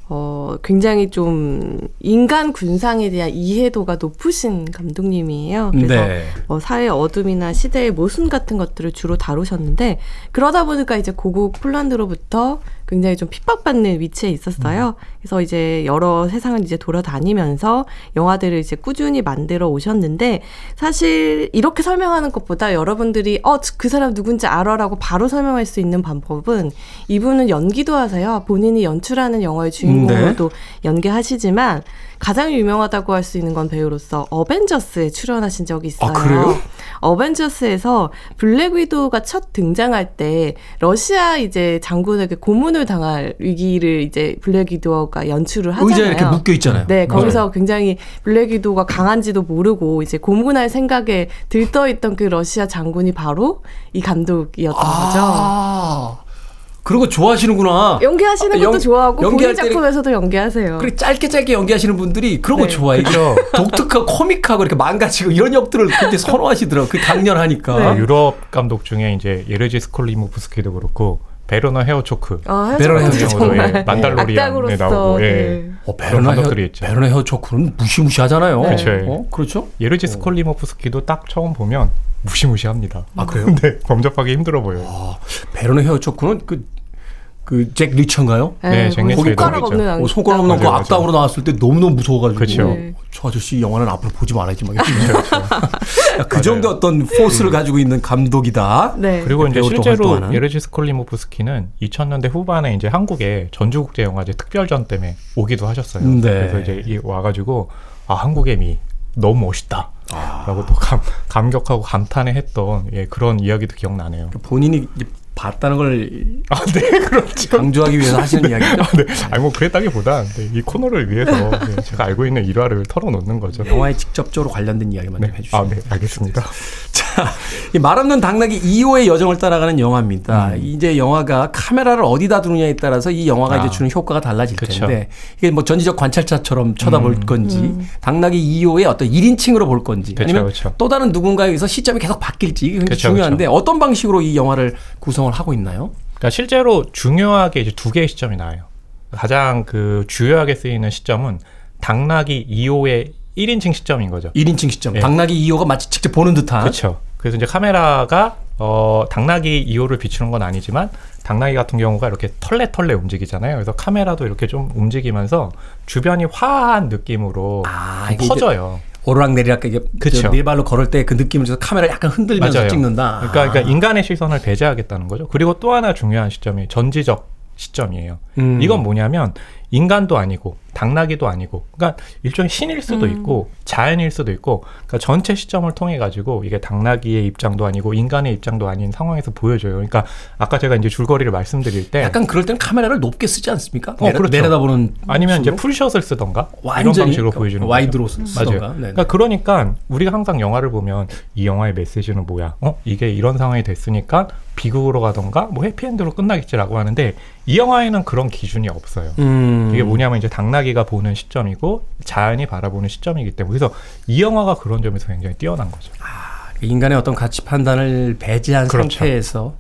어, 굉장히 좀 인간 군상에 대한 이해도가 높으신 감독님이에요. 그래서 네. 어, 사회의 어둠이나 시대의 모순 같은 것들을 주로 다루셨는데 그러다 보니까 이제 고국 폴란드로부터 굉장히 좀 핍박받는 위치에 있었어요. 그래서 이제 여러 세상을 이제 돌아다니면서 영화들을 이제 꾸준히 만들어 오셨는데 사실 이렇게 설명하는 것보다 여러분들이 어 그 사람 누군지 알아라고 바로 설명할 수 있는 방법은 이분은 연기도 하세요. 본인이 연출하는 영화의 주인공으로도 연기하시지만 가장 유명하다고 할 수 있는 건 배우로서 어벤져스에 출연하신 적이 있어요. 아, 그래요? 어벤져스에서 블랙 위도우가 첫 등장할 때 러시아 이제 장군에게 고문을 당할 위기를 이제 블랙 위도우가 연출을 하잖아요. 의자에 이렇게 묶여 있잖아요. 네, 거기서 굉장히 블랙 위도우가 강한지도 모르고 이제 고문할 생각에 들떠 있던 그 러시아 장군이 바로 이 감독이었던 거죠. 아, 그런 거 좋아하시는구나. 연기하시는 아, 것도 연- 좋아하고 때는- 작품에서도 연기하세요. 그렇게 짧게 짧게 연기하시는 분들이 그런 거 네. 좋아해요. 그렇죠. 독특하고 코믹하고 이렇게 망가지고 이런 역들을 굉장히 선호하시더라고요. 그 강렬하니까. 네. 아, 유럽 감독 중에 이제 예르지 스콜리모프스키도 그렇고 베르너 헤어초크 아, 헤어조건. 정말 예, 만달로리안에 악당으로서 나오고, 예. 네. 어, 베르나 헤어, 있죠. 베르나 헤어초크는 무시무시하잖아요. 그렇죠. 어? 그렇죠? 예르지 스콜리모프스키도 딱 처음 보면 무시무시합니다. 아, 그래요? 네, 범접하기 힘들어 보여요. 아, 베르나 헤어초크는 그, 그, 잭 리처인가요? 네, 잭 거기 리처 손가락. 없는 어, 손가락 없는 맞아요. 악당으로 나왔을 때 너무너무 무서워가지고. 그렇죠. 네. 저 아저씨 영화는 앞으로 보지 말아야지. 막 이렇게. 그 맞아요. 정도 어떤 포스를 가지고 있는 감독이다. 네. 그리고 이제 실제로? 예르지 스콜리모프스키는 2000년대 후반에 이제 한국에 전주국제영화제 특별전 때문에 오기도 하셨어요. 네. 그래서 이제 이- 와가지고 아 한국의 미 너무 멋있다. 아. 라고 또 감, 감격하고 감탄해 했던 예, 그런 이야기도 기억나네요. 본인이 이제 봤다는 걸 아, 네, 그렇죠. 강조하기 위해서 하시는 이야기죠. 아, 네. 아니, 뭐, 그랬다기보다, 네, 이 코너를 위해서 네, 제가 알고 있는 일화를 털어놓는 거죠. 영화에 직접적으로 관련된 이야기만 네. 좀 해주시면. 아, 네, 알겠습니다. 말없는 당나귀 2호의 여정을 따라가는 영화입니다. 이제 영화가 카메라를 어디다 두느냐에 따라서 이 영화가 음. 아. 이제 주는 효과가 달라질 그쵸. 텐데 이게 뭐 전지적 관찰차처럼 쳐다볼 음. 건지 당나귀 2호의 어떤 1인칭으로 볼 건지 그쵸, 아니면 그쵸. 또 다른 누군가에 의해서 시점이 계속 바뀔지 이게 굉장히 그쵸, 중요한데 어떤 방식으로 이 영화를 구성을 하고 있나요? 그러니까 실제로 중요하게 이제 두 개의 시점이 나와요. 가장 그 주요하게 쓰이는 시점은 당나귀 2호의 1인칭 시점인 거죠. 1인칭 시점. 예. 당나귀 2호가 마치 직접 보는 듯한 그렇죠. 그래서 이제 카메라가 어, 당나귀 2호를 비추는 건 아니지만 당나귀 같은 경우가 이렇게 털레털레 움직이잖아요. 그래서 카메라도 이렇게 좀 움직이면서 주변이 화한 느낌으로 아, 퍼져요. 오르락내리락 이게 그쵸. 저네 발로 걸을 때 그 느낌을 줘서 카메라 약간 흔들면서 맞아요. 찍는다. 그러니까, 그러니까 인간의 시선을 배제하겠다는 거죠. 그리고 또 하나 중요한 시점이 전지적 시점이에요. 음. 이건 뭐냐면 인간도 아니고 당나귀도 아니고 그러니까 일종의 신일 수도 있고 자연일 수도 있고 그러니까 전체 시점을 통해 가지고 이게 당나귀의 입장도 아니고 인간의 입장도 아닌 상황에서 보여줘요. 그러니까 아까 제가 이제 줄거리를 말씀드릴 때 약간 그럴 때는 카메라를 높게 쓰지 않습니까? 어, 내려, 그렇죠. 내려다보는 아니면 이제 식으로? 풀샷을 쓰던가 이런 완전히 방식으로 그 보여주는 와이드로 거죠. 쓰던가. 맞아요. 네네. 그러니까 그러니까 우리가 항상 영화를 보면 이 영화의 메시지는 뭐야? 어 이게 이런 상황이 됐으니까 비극으로 가던가 뭐 해피엔드로 끝나겠지라고 하는데 이 영화에는 그런 기준이 없어요. 음. 이게 뭐냐면 이제 당나귀가 보는 시점이고 자연이 바라보는 시점이기 때문에 그래서 이 영화가 그런 점에서 굉장히 뛰어난 거죠. 인간의 어떤 가치 판단을 배제한 그렇죠. 상태에서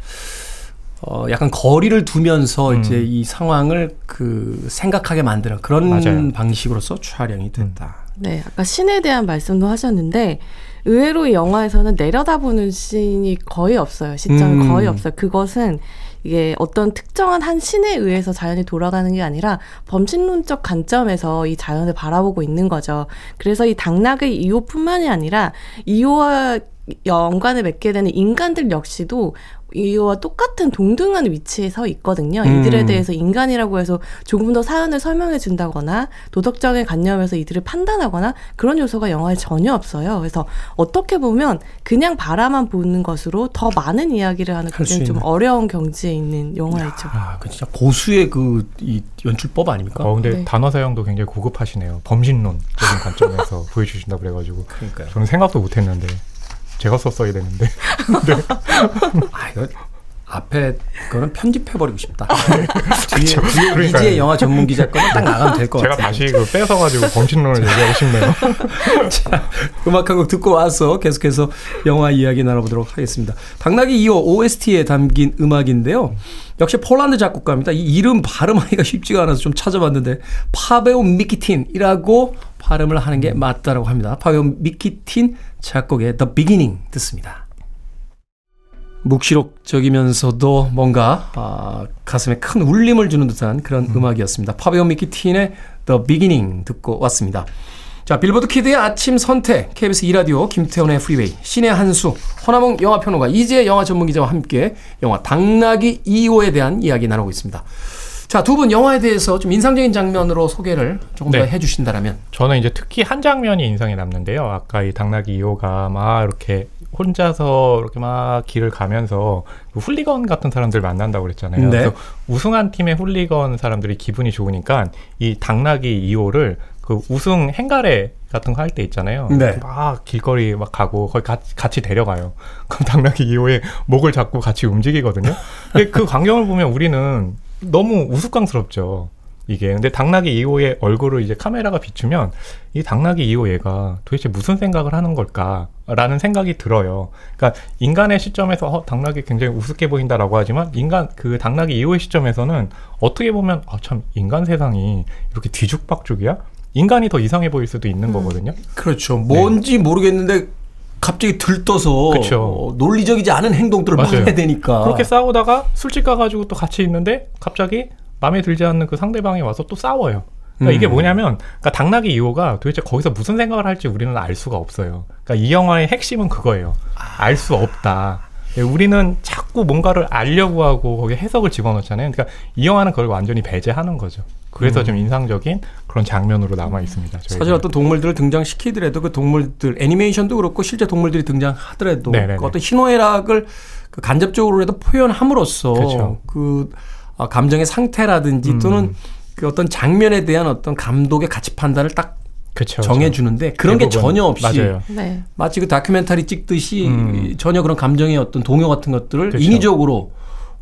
어, 약간 거리를 두면서 음. 이제 이 상황을 그 생각하게 만드는 그런 맞아요. 방식으로서 촬영이 됐다. 네, 아까 신에 대한 말씀도 하셨는데 의외로 이 영화에서는 내려다보는 씬이 거의 없어요. 시점이 음. 거의 없어요. 그것은 이게 어떤 특정한 한 신에 의해서 자연이 돌아가는 게 아니라 범신론적 관점에서 이 자연을 바라보고 있는 거죠. 그래서 이 당나귀 2호뿐만이 아니라 2호와 연관을 맺게 되는 인간들 역시도 이와 똑같은 동등한 위치에 서 있거든요. 음. 이들에 대해서 인간이라고 해서 조금 더 사연을 설명해 준다거나 도덕적인 관념에서 이들을 판단하거나 그런 요소가 영화에 전혀 없어요. 그래서 어떻게 보면 그냥 바라만 보는 것으로 더 많은 이야기를 하는 굉장히 좀. 어려운 경지에 있는 영화이죠. 아, 그 진짜 고수의 그 이 연출법 아닙니까? 어 근데 네. 단어 사용도 굉장히 고급하시네요. 범신론적인 관점에서 보여주신다 그래가지고 그러니까요. 저는 생각도 못했는데 제가 썼어야 되는데 아, 이거 앞에 거는 편집해버리고 싶다. 뒤에, 뒤에 그러니까요. 이지의 영화 전문 기자 거는 딱 나가면 될것 제가 같아요. 다시 그 뺏어가지고 범신론을 얘기하고 싶네요. 음악 한 곡 듣고 와서 계속해서 영화 이야기 나눠보도록 하겠습니다. 당나귀 2호 OST에 담긴 음악인데요. 역시 폴란드 작곡가입니다. 이 이름 발음하기가 쉽지가 않아서 좀 찾아봤는데 파베우 미키틴이라고 발음을 하는 게 맞다라고 합니다. 파베우 미키틴 작곡의 The Beginning 듣습니다. 묵시록적이면서도 뭔가 아, 가슴에 큰 울림을 주는 듯한 그런 음. 악이었습니다 파베우 미키틴의 The Beginning 듣고 왔습니다. 자, 빌보드 키드의 아침 선택, KBS 2라디오, 김태훈의 프리웨이, 씨네한수, 허나몽 영화평론가, 이재 영화 전문기자와 함께 영화 당나귀 2호에 대한 이야기 나누고 있습니다. 자, 두 분 영화에 대해서 좀 인상적인 장면으로 소개를 조금 더 네. 해주신다면. 저는 이제 특히 한 장면이 인상에 남는데요. 아까 이 당나귀 2호가 막 이렇게 혼자서 이렇게 막 길을 가면서 그 훌리건 같은 사람들 만난다고 그랬잖아요. 네. 그래서 우승한 팀의 훌리건 사람들이 기분이 좋으니까 이 당나귀 2호를 그 우승 행가래 같은 거 할 때 있잖아요. 네. 막 길거리 막 가고 거기 같이, 같이 데려가요. 그럼 당나귀 2호의 목을 잡고 같이 움직이거든요. 근데 그 광경을 보면 우리는 너무 우스꽝스럽죠. 이게 근데 당나귀 2호의 얼굴을 이제 카메라가 비추면 이 당나귀 2호 얘가 도대체 무슨 생각을 하는 걸까라는 생각이 들어요. 그러니까 인간의 시점에서 어, 당나귀 굉장히 우습게 보인다라고 하지만 인간 그 당나귀 2호의 시점에서는 어떻게 보면 아, 참 인간 세상이 이렇게 뒤죽박죽이야? 인간이 더 이상해 보일 수도 있는 거거든요. 그렇죠. 뭔지 모르겠는데 갑자기 들떠서 그쵸. 어, 논리적이지 않은 행동들을 막. 해야 되니까. 그렇게 싸우다가 술집 가가지고 또 같이 있는데 갑자기 마음에 들지 않는 그 상대방이 와서 또 싸워요. 그러니까 이게 음. 뭐냐면 그러니까 당나귀 2호가 도대체 거기서 무슨 생각을 할지 우리는 알 수가 없어요. 그러니까 이 영화의 핵심은 그거예요. 알수 없다. 예, 우리는 자꾸 뭔가를 알려고 하고 거기에 해석을 집어넣잖아요. 그러니까 이 영화는 그걸 완전히 배제하는 거죠. 그래서 좀 인상적인 그런 장면으로 남아 있습니다. 음. 사실 어떤 동물들을 등장시키더라도 그 동물들 애니메이션도 그렇고 실제 동물들이 등장하더라도. 그 어떤 희노애락을 그 간접적으로라도 표현함으로써 그쵸. 그 아, 감정의 상태라든지 음. 또는 그 어떤 장면에 대한 어떤 감독의 가치 판단을 딱 그쵸, 정해주는데 그런 게 대부분 전혀 없이 맞아요. 네. 마치 그 다큐멘터리 찍듯이 음. 전혀 그런 감정의 어떤 동요 같은 것들을 그쵸. 인위적으로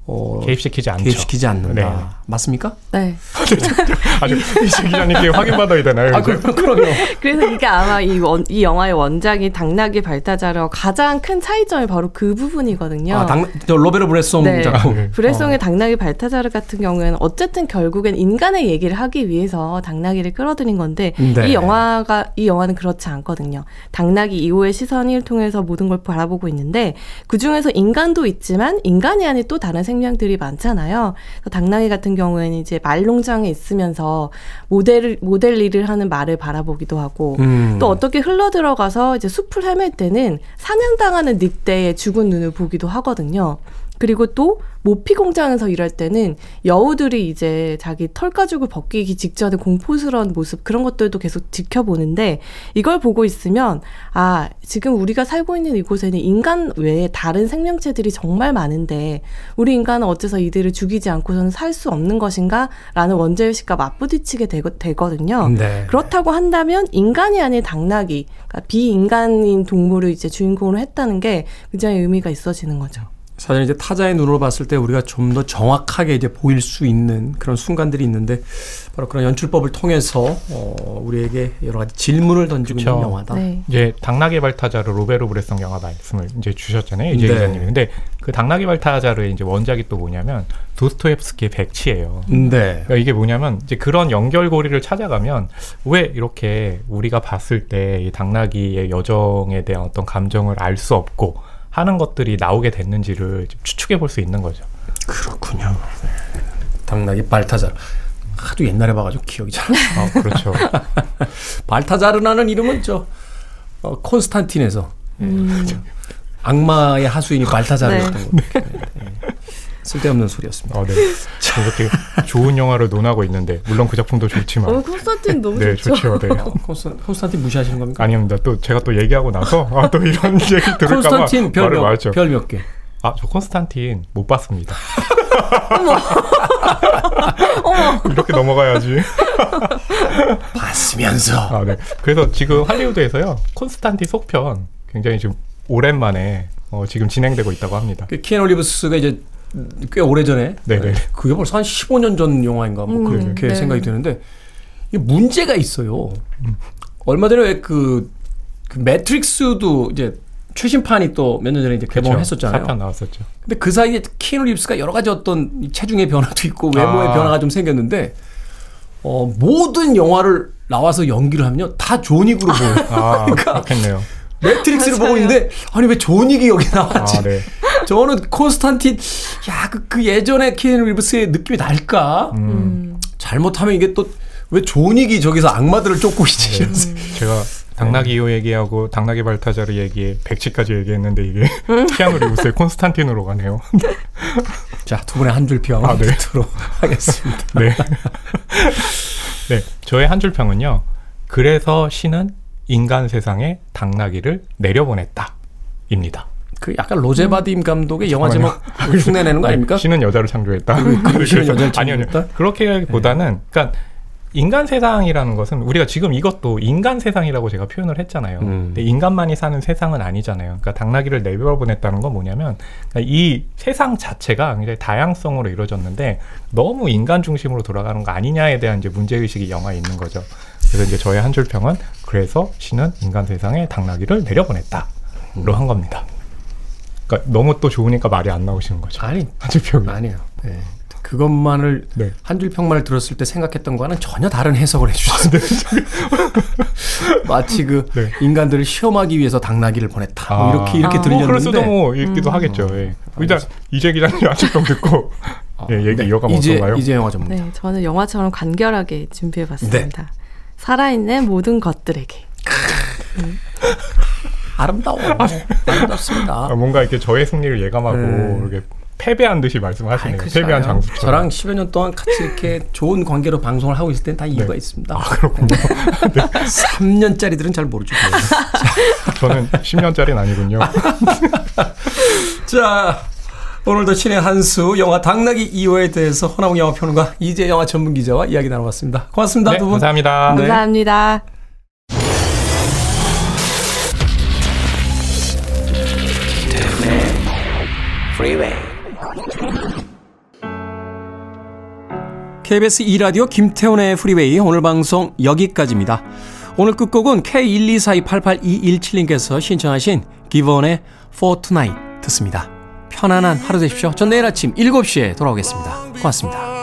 어, 개입시키지 않죠. 개입시키지 않는다. 네. 맞습니까? 네. 아주 이시 기자님께 확인받아야 되나요? 아? 그, 그럼요. 그래서 이게 아마 이, 원, 이 영화의 원작이 당나귀 발타자르와 가장 큰 차이점이 바로 그 부분이거든요. 아, 당, 저 로베르 브레송 네. 작품. 네. 브레송의 어. 당나귀 발타자르 같은 경우에는 어쨌든 결국엔 인간의 얘기를 하기 위해서 당나귀를 끌어들인 건데 네. 이 영화가 이 영화는 그렇지 않거든요. 당나귀 2호의 시선을 통해서 모든 걸 바라보고 있는데 그 중에서 인간도 있지만 인간이 아닌 또 다른 생 명들이 많잖아요. 당나귀 같은 경우에는 이제 말농장에 있으면서 모델 모델 일을 하는 말을 바라보기도 하고 음. 또 어떻게 흘러 들어가서 이제 숲을 헤맬 때는 사냥당하는 늑대의 죽은 눈을 보기도 하거든요. 그리고 또 모피 공장에서 일할 때는 여우들이 이제 자기 털 가죽을 벗기기 직전에 공포스러운 모습 그런 것들도 계속 지켜보는데 이걸 보고 있으면 아 지금 우리가 살고 있는 이곳에는 인간 외에 다른 생명체들이 정말 많은데 우리 인간은 어째서 이들을 죽이지 않고서는 살 수 없는 것인가라는 원죄의식과 맞부딪히게 되거, 되거 든요. 네. 그렇다고 한다면 인간이 아닌 당나귀, 그러니까 비인간인 동물을 이제 주인공으로 했다는 게 굉장히 의미가 있어지는 거죠. 사실 이제 타자의 눈으로 봤을 때 우리가 좀 더 정확하게 이제 보일 수 있는 그런 순간들이 있는데 바로 그런 연출법을 통해서 어, 우리에게 여러 가지 질문을 던지고 그쵸. 있는 영화다. 네. 이제 당나귀 발타자르 로베르 브레성 영화 말씀을 이제 주셨잖아요 이재 네. 기자님이. 근데 그 당나귀 발타자르의 이제 원작이 또 뭐냐면 도스토옙스키의 백치예요. 네. 그러니까 이게 뭐냐면 이제 그런 연결고리를 찾아가면 왜 이렇게 우리가 봤을 때 이 당나귀의 여정에 대한 어떤 감정을 알 수 없고 하는 것들이 나오게 됐는지를 좀 추측해 볼 수 있는 거죠. 그렇군요. 당나귀 발타자르. 하도 옛날에 봐가지고 기억이 잘. 아, 그렇죠. 발타자르라는 이름은 저 어, 콘스탄틴에서 음. 악마의 하수인이 발타자르였던 네. 거. 네. 쓸데없는 소리였습니다. 어, 네. 이렇게 좋은 영화를 논하고 있는데 물론 그 작품도 좋지만 어, 콘스탄틴 너무 네 좋죠. 좋죠. 네. 콘스탄, 콘스탄틴 무시하시는 겁니까? 아닙니다. 또 제가 또 얘기하고 나서 아, 또 이런 얘기 들을까봐 콘스탄틴 말을 말죠. 별몇 개? 아, 저 콘스탄틴 못 봤습니다. 이렇게 넘어가야지. 봤으면서. 아, 네. 그래서 지금 할리우드에서요, 콘스탄틴 속편 굉장히 지금 오랜만에 어, 지금 진행되고 있다고 합니다. 그 키엔 올리브스가 이제 꽤 오래전에 네네. 그게 벌써 한 15년 전 영화인가 뭐 음, 그렇게 네. 생각이 드는데 이게 문제가 있어요. 얼마 전에 왜그 그 매트릭스도 이제 최신판이 또 몇 년 전에 이제 개봉했었잖아요. 사편 나왔었죠. 근데 그 사이에 키누 립스가 여러 가지 어떤 이 체중의 변화도 있고 외모의 아. 변화가 좀 생겼는데 어, 모든 영화를 나와서 연기를 하면요 다 존윅으로 보여요. 아, 그러니까 그렇겠네요. 매트릭스를 보고 있는데 아니 왜 존윅이 여기 나왔지? 아, 네. 저는 콘스탄틴 야그 그 예전에 키아누 리브스의 느낌이 날까? 음. 잘못하면 이게 또 왜 존윅이 저기서 악마들을 쫓고 있지? 네. 제가 당나귀 이오 얘기하고 당나귀 발타자르 얘기에 백치까지 얘기했는데 이게 키아누 리브스의 콘스탄틴으로 가네요. 자, 두 분의 한 줄 평 아, 네. 듣도록 하겠습니다. 네. 네. 저의 한 줄 평은요. 그래서 신은 인간 세상에 당나귀를 내려보냈다. 입니다. 그 약간 로제 바딤 감독의 영화 제목 흉내내는 거 아닙니까? 신은 여자를 창조했다. 그 신은 여자를 아니요, 아니요. 창조했다? 그렇게보다는 그러니까 인간 세상이라는 것은 우리가 지금 이것도 인간 세상이라고 제가 표현을 했잖아요. 음. 근데 인간만이 사는 세상은 아니잖아요. 그러니까 당나귀를 내버려보냈다는 건 뭐냐면 그러니까 이 세상 자체가 굉장히 다양성으로 이루어졌는데 너무 인간 중심으로 돌아가는 거 아니냐에 대한 이제 문제 의식이 영화에 있는 거죠. 그래서 이제 저의 한 줄 평은 그래서 신은 인간 세상에 당나귀를 내려보냈다로 한 겁니다. 그러니까 너무 또 좋으니까 말이 안 나오시는 거죠. 아니, 한줄 평이. 아니에요. 네. 그것만을 네. 한줄 평만을 들었을 때 생각했던 거와는 전혀 다른 해석을 해주셨어요. 마치 그 네. 인간들을 시험하기 위해서 당나귀를 보냈다. 뭐 아. 이렇게 이렇게 아. 들렸는데. 뭐 그럴 수도 뭐 있기도 하겠죠. 예. 일단 이재 기자님 아직도 듣고 예, 얘기 이어가면 네. 이제 어떤가요? 이제 영화 전문. 네, 저는 영화처럼 간결하게 준비해봤습니다. 살아있는 모든 것들에게. 아름다워. 아름답습니다. 아, 뭔가 이렇게 저의 승리를 예감하고 네. 이렇게 패배한 듯이 말씀하시네요. 아이, 패배한. 장수처럼. 저랑 10여 년 동안 같이 이렇게 좋은 관계로 방송을 하고 있을 땐 다 이유가 네. 있습니다. 아, 그렇군요. 3년짜리들은 잘 모르죠. 저는 10년짜리는 아니군요. 자, 오늘도 신의 한수 영화 당나귀 2호에 대해서 허나웅 영화평론가 이재 영화 전문 기자와 이야기 나눠봤습니다. 고맙습니다. 네, 두 분. 감사합니다. 네. 감사합니다. KBS 2라디오 김태훈의 프리웨이 오늘 방송 여기까지입니다. 오늘 끝곡은 K124288217님께서 신청하신 기본의 For Tonight 듣습니다. 편안한 하루 되십시오. 전 내일 아침 7시에 돌아오겠습니다. 고맙습니다.